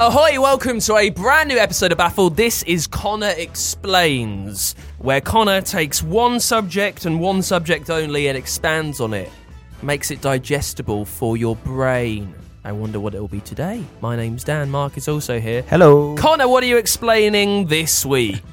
Ahoy, welcome to a brand new episode of Baffled. This is Connor Explains, where Connor takes one subject and one subject only and expands on it, makes it digestible for your brain. I wonder what it will be today. My name's Dan, Mark is also here. Hello. Connor, what are you explaining this week?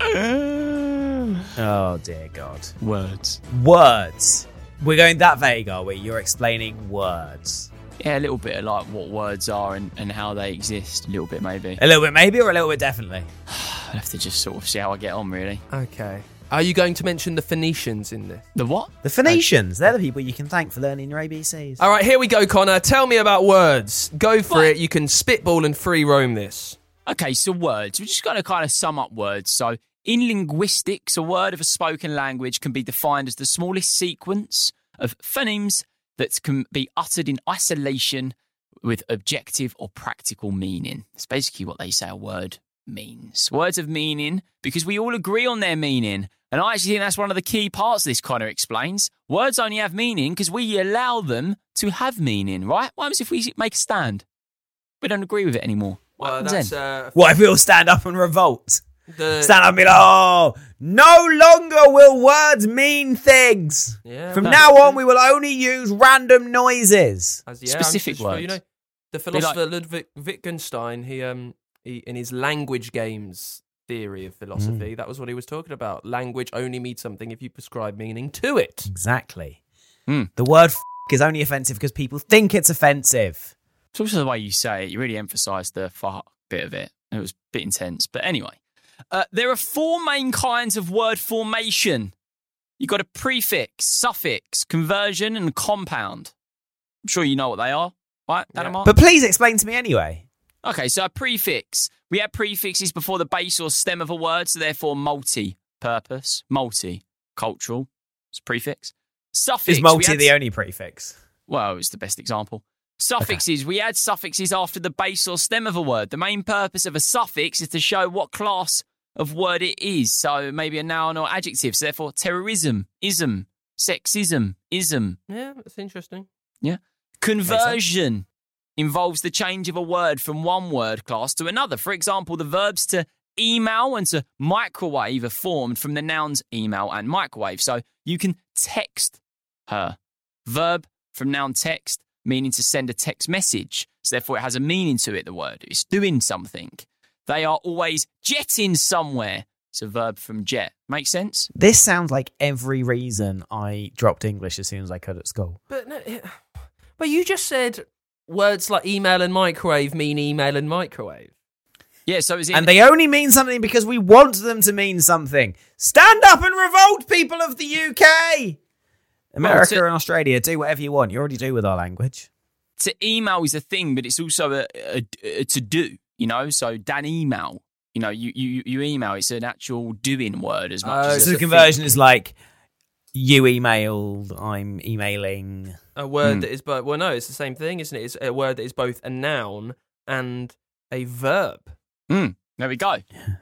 Um, oh dear God. Words. Words. We're going that vague, are we? You're explaining words. Yeah, a little bit of like what words are and, and how they exist. A little bit, maybe. A little bit, maybe, or a little bit, definitely. I'll have to just sort of see how I get on, really. Okay. Are you going to mention the Phoenicians in this? The what? The Phoenicians. They're the people you can thank for learning your ABCs. All right, here we go, Connor. Tell me about words. Go for What? it. You can spitball and free roam this. Okay, so words. We're just going to kind of sum up words. So, in linguistics, a word of a spoken language can be defined as the smallest sequence of phonemes that can be uttered in isolation with objective or practical meaning. It's basically what they say a word means. Words of meaning, because we all agree on their meaning. And I actually think that's one of the key parts this Connor explains. Words only have meaning because we allow them to have meaning, right? What happens if we make a stand? We don't agree with it anymore. What Well, happens that's then? uh, What if we all stand up and revolt? The Stand up and be like, oh, no longer will words mean things. Yeah, From now on, we will only use random noises. As, yeah, Specific just- well, You words. know, the Be like- philosopher Ludwig Wittgenstein, he um, he, in his language games theory of Mm. philosophy, that was what he was talking about. Language only means something if you prescribe meaning to it. Exactly. Hmm. The word f- is only offensive because people think it's offensive. It's also the way you say it. You really emphasise the fuck bit of it. It was a bit intense. But anyway, uh, there are four main kinds of word formation. You've got a prefix, suffix, conversion, and compound. I'm sure you know what they are, right, Dan and Yeah. But please explain to me anyway. Okay, so a prefix. We have prefixes before the base or stem of a word, so therefore multi-purpose, multi-cultural. It's a prefix. Suffix. Is multi had- the only prefix? well, it's the best example. Suffixes. We add suffixes after the base or stem of a word. The main purpose of a suffix is to show what class of word it is. So maybe a noun or adjective. So therefore, terrorism, ism, sexism, ism. Yeah, that's interesting. Yeah. Conversion involves the change of a word from one word class to another. For example, the verbs to email and to microwave are formed from the nouns email and microwave. So you can text her. Verb from noun text, meaning to send a text message. So therefore, it has a meaning to it, the word. It's doing something. They are always jetting somewhere. It's a verb from jet. Make sense? This sounds like every reason I dropped English as soon as I could at school. But no, but you just said words like email and microwave mean email and microwave. Yeah, so it's in, And they only mean something because we want them to mean something. Stand up and revolt, people of the UK! America to- and Australia, do whatever you want. You already do with our language. to email is a thing, but it's also a, a, a to do. You know, so Dan email. You know, you you you email. It's an actual doing word as much Oh, as So the a conversion is like, you emailed, I'm emailing. A word Hmm. that is both. Well, no, it's the same thing, isn't it? It's a word that is both a noun and a verb. Mm, there we go.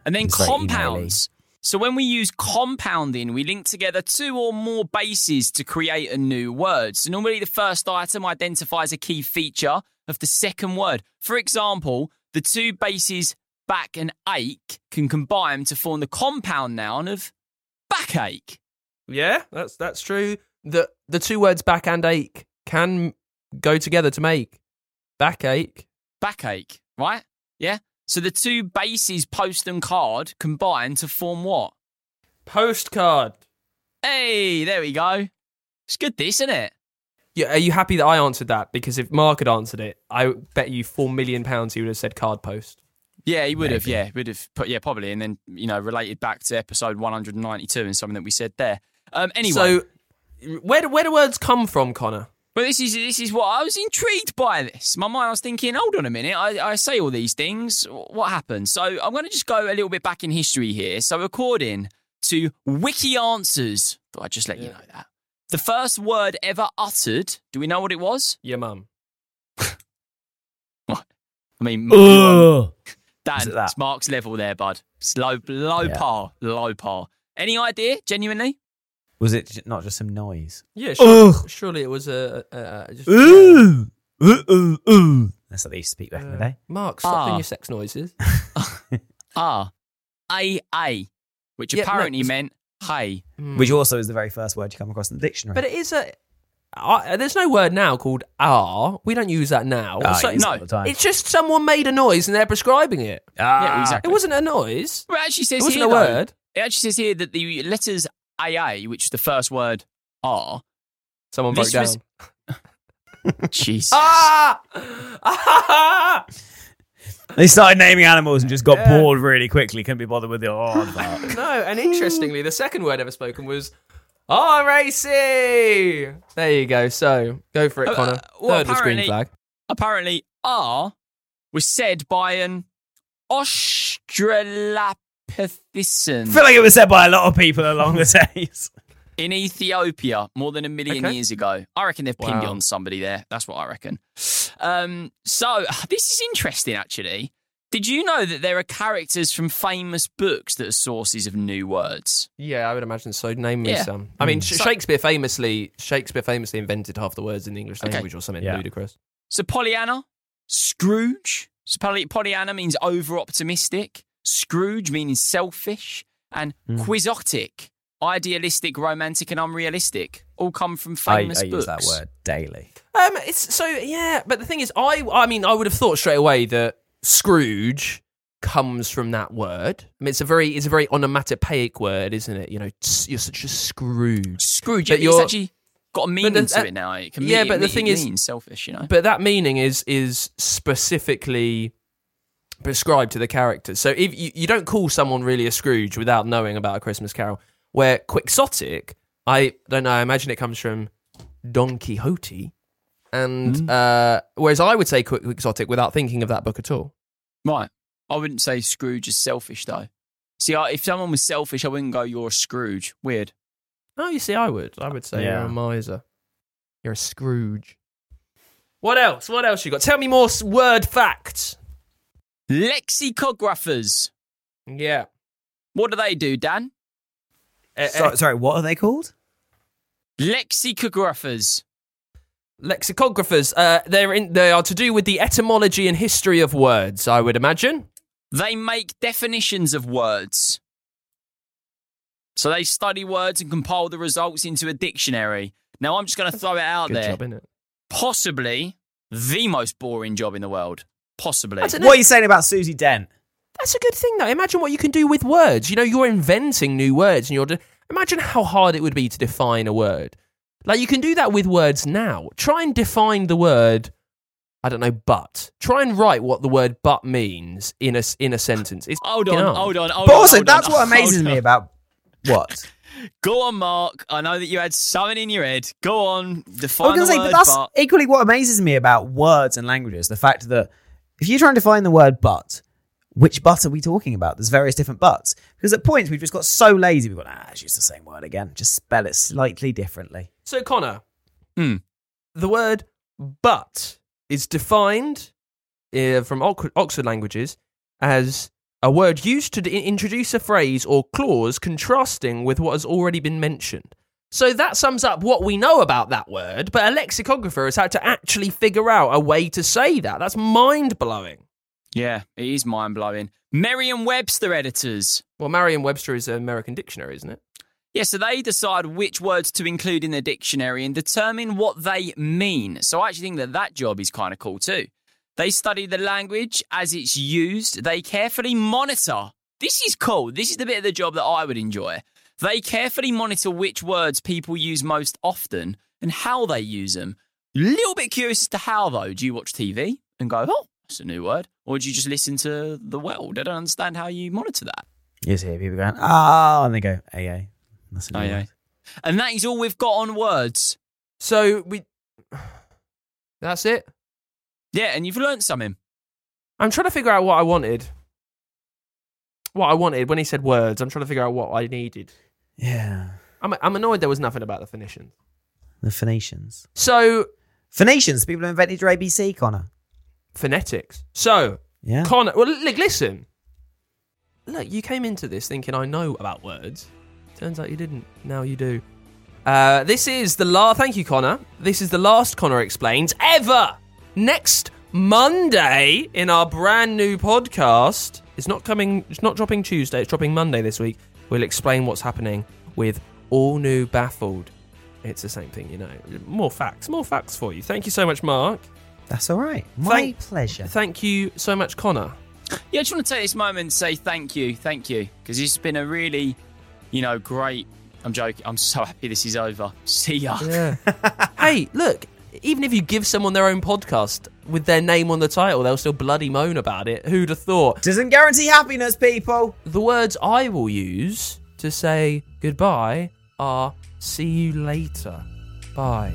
And then It's very compounds. So when we use compounding, we link together two or more bases to create a new word. So normally the first item identifies a key feature of the second word. For example, the two bases back and ache can combine to form the compound noun of backache. Yeah, that's that's true. The the two words back and ache can go together to make backache. Backache, right? Yeah. So the two bases, post and card, combine to form what? Postcard. Hey, there we go. It's good, this, isn't it? Yeah, are you happy that I answered that? Because if Mark had answered it, I bet you four million pounds he would have said card post. Yeah, he would have. Yeah, would have. Put, yeah, probably, and then you know, related back to episode 192 and something that we said there. Um, anyway, So, where do, where do words come from, Connor? But this is this is what I was intrigued by. This, my mind I was thinking, hold on a minute. I, I say all these things. What happened? So I'm going to just go a little bit back in history here. So according to Wiki Answers, thought I'd just let you know that the first word ever uttered. Do we know what it was? Your mum. I mean, you, Dan, it that? it's Mark's level there, bud. It's low, low Yeah. par, low par. Any idea? Genuinely? Was it not just some noise? Yeah, surely, surely it was a, a, a just, Ooh, ooh, ooh, ooh. That's what they used to speak back in the day. Mark, stop Ah. doing your sex noises. Ah, a a, which Yeah, apparently it's- meant hey. Which also is the very first word you come across in the dictionary. But it is a. I there's no word now called "are." We don't use that now. Ah, So- you use it no, all the time. It's just someone made a noise and they're prescribing it. ah, Yeah, It wasn't a noise. Well, it actually says It says wasn't here, a though- word. It actually says here that the letters AA, which is the first word, are. Someone broke This down. was- Jeez. Ah! ah! They started naming animals and just got bored really quickly. Couldn't be bothered with the oh, fuck. No, and interestingly, the second word ever spoken was "Oh, racy." There you go. So go for it, Uh, Connor. uh, well, Third was green apparently- flag. Apparently, R was said by an Australopithecine I feel like it was said by a lot of people along the days. in Ethiopia more than a million Okay. years ago. I reckon they've pinned it Wow. on somebody there. That's what I reckon. Um, so this is interesting, actually. Did you know that there are characters from famous books that are sources of new words? Yeah, I would imagine so. Name me Yeah. some. I mean, Sh- So- Shakespeare famously Shakespeare famously invented half the words in the English Okay. language or something Yeah. ludicrous. So Pollyanna, Scrooge. So Poly- Pollyanna means over optimistic. Scrooge meaning selfish, and Hmm. quixotic, idealistic, romantic, and unrealistic. All come from I, famous I books. use that word daily. Um, it's so yeah, but the thing is, I I mean, I would have thought straight away that Scrooge comes from that word. I mean, it's a very it's a very onomatopoeic word, isn't it? You know, you're such a Scrooge. Scrooge. But It's you're- actually got a meaning the- to it now. It can yeah, mean, but the thing mean- is- means selfish. You know. But that meaning is is specifically prescribed to the character. So if you, you don't call someone really a Scrooge without knowing about a Christmas Carol, where quixotic, I don't know. I imagine it comes from Don Quixote, and Hmm. uh, whereas I would say quixotic without thinking of that book at all. Right. I wouldn't say Scrooge is selfish though. See, I, if someone was selfish, I wouldn't go, "You're a Scrooge." Weird. Oh, you see, I would. I would say you're a miser. You're a Scrooge. What else? What else you got? Tell me more word facts. Lexicographers. Yeah. What do they do, Dan? So, sorry, what are they called? Lexicographers. lexicographers. Uh, they're in, they are to do with the etymology and history of words. I would imagine. They make definitions of words. So they study words and compile the results into a dictionary. Now I'm just going to throw it out Good there. job, innit? Possibly the most boring job in the world. Possibly. What are you saying about Susie Dent? That's a good thing, though. Imagine what you can do with words. You know, you're inventing new words, and you're. De- imagine how hard it would be to define a word. Like you can do that with words now. Try and define the word. I don't know, but. Try and write what the word "but" means in a s- in a sentence. It's Hold on, hard. hold on, hold But also, hold that's on, what hold amazes on. me about what? Go on, Mark. I know that you had something in your head. Go on, I define was going to the say, word. but that's but. equally what amazes me about words and languages. The fact that if you try and define the word but, which but are we talking about? There's various different buts. Because at points we've just got so lazy, we've got, ah, it's just the same word again. Just spell it slightly differently. So, Connor, Hmm. the word "but" is defined uh, from Oxford languages as a word used to d- introduce a phrase or clause contrasting with what has already been mentioned. So that sums up what we know about that word, but a lexicographer has had to actually figure out a way to say that. That's mind blowing. Yeah, it is mind blowing. Merriam Webster editors. Well, Merriam Webster is an American dictionary, isn't it? Yeah, so they decide which words to include in the dictionary and determine what they mean. So I actually think that that job is kind of cool too. They study the language as it's used. They carefully monitor. This is cool. This is the bit of the job that I would enjoy. They carefully monitor which words people use most often and how they use them. Little bit curious as to how though. Do you watch TV and go, oh, that's a new word? Or do you just listen to the world? I don't understand how you monitor that. You just hear people going, oh, and they go, AA. That's a new yeah. word. And that is all we've got on words. So we. That's it. Yeah, and you've learned something. I'm trying to figure out what I wanted. What I wanted when he said words. I'm trying to figure out what I needed. Yeah. I'm, I'm annoyed there was nothing about the Phoenicians. The Phoenicians. So, Phoenicians, people who invented your ABC, Connor. Phonetics. So, Yeah. Connor, well, look, listen. Look, you came into this thinking I know about words. Turns out you didn't. Now you do. Uh, this is the last. Thank you, Connor. This is the last Connor explains ever. Next Monday in our brand new podcast. It's not coming. It's not dropping Tuesday. It's dropping Monday this week. We'll explain what's happening with all new baffled. It's the same thing, you know. More facts. More facts for you. Thank you so much, Mark. That's all right. My Thank- pleasure. Thank you so much, Connor. Yeah, I just want to take this moment and say thank you, thank you, because it's been a really, you know, great. I'm joking. I'm so happy this is over. See ya. Yeah. hey, look, even if you give someone their own podcast with their name on the title, they'll still bloody moan about it. Who'd have thought? Doesn't guarantee happiness, people. The words I will use to say goodbye are see you later. Bye.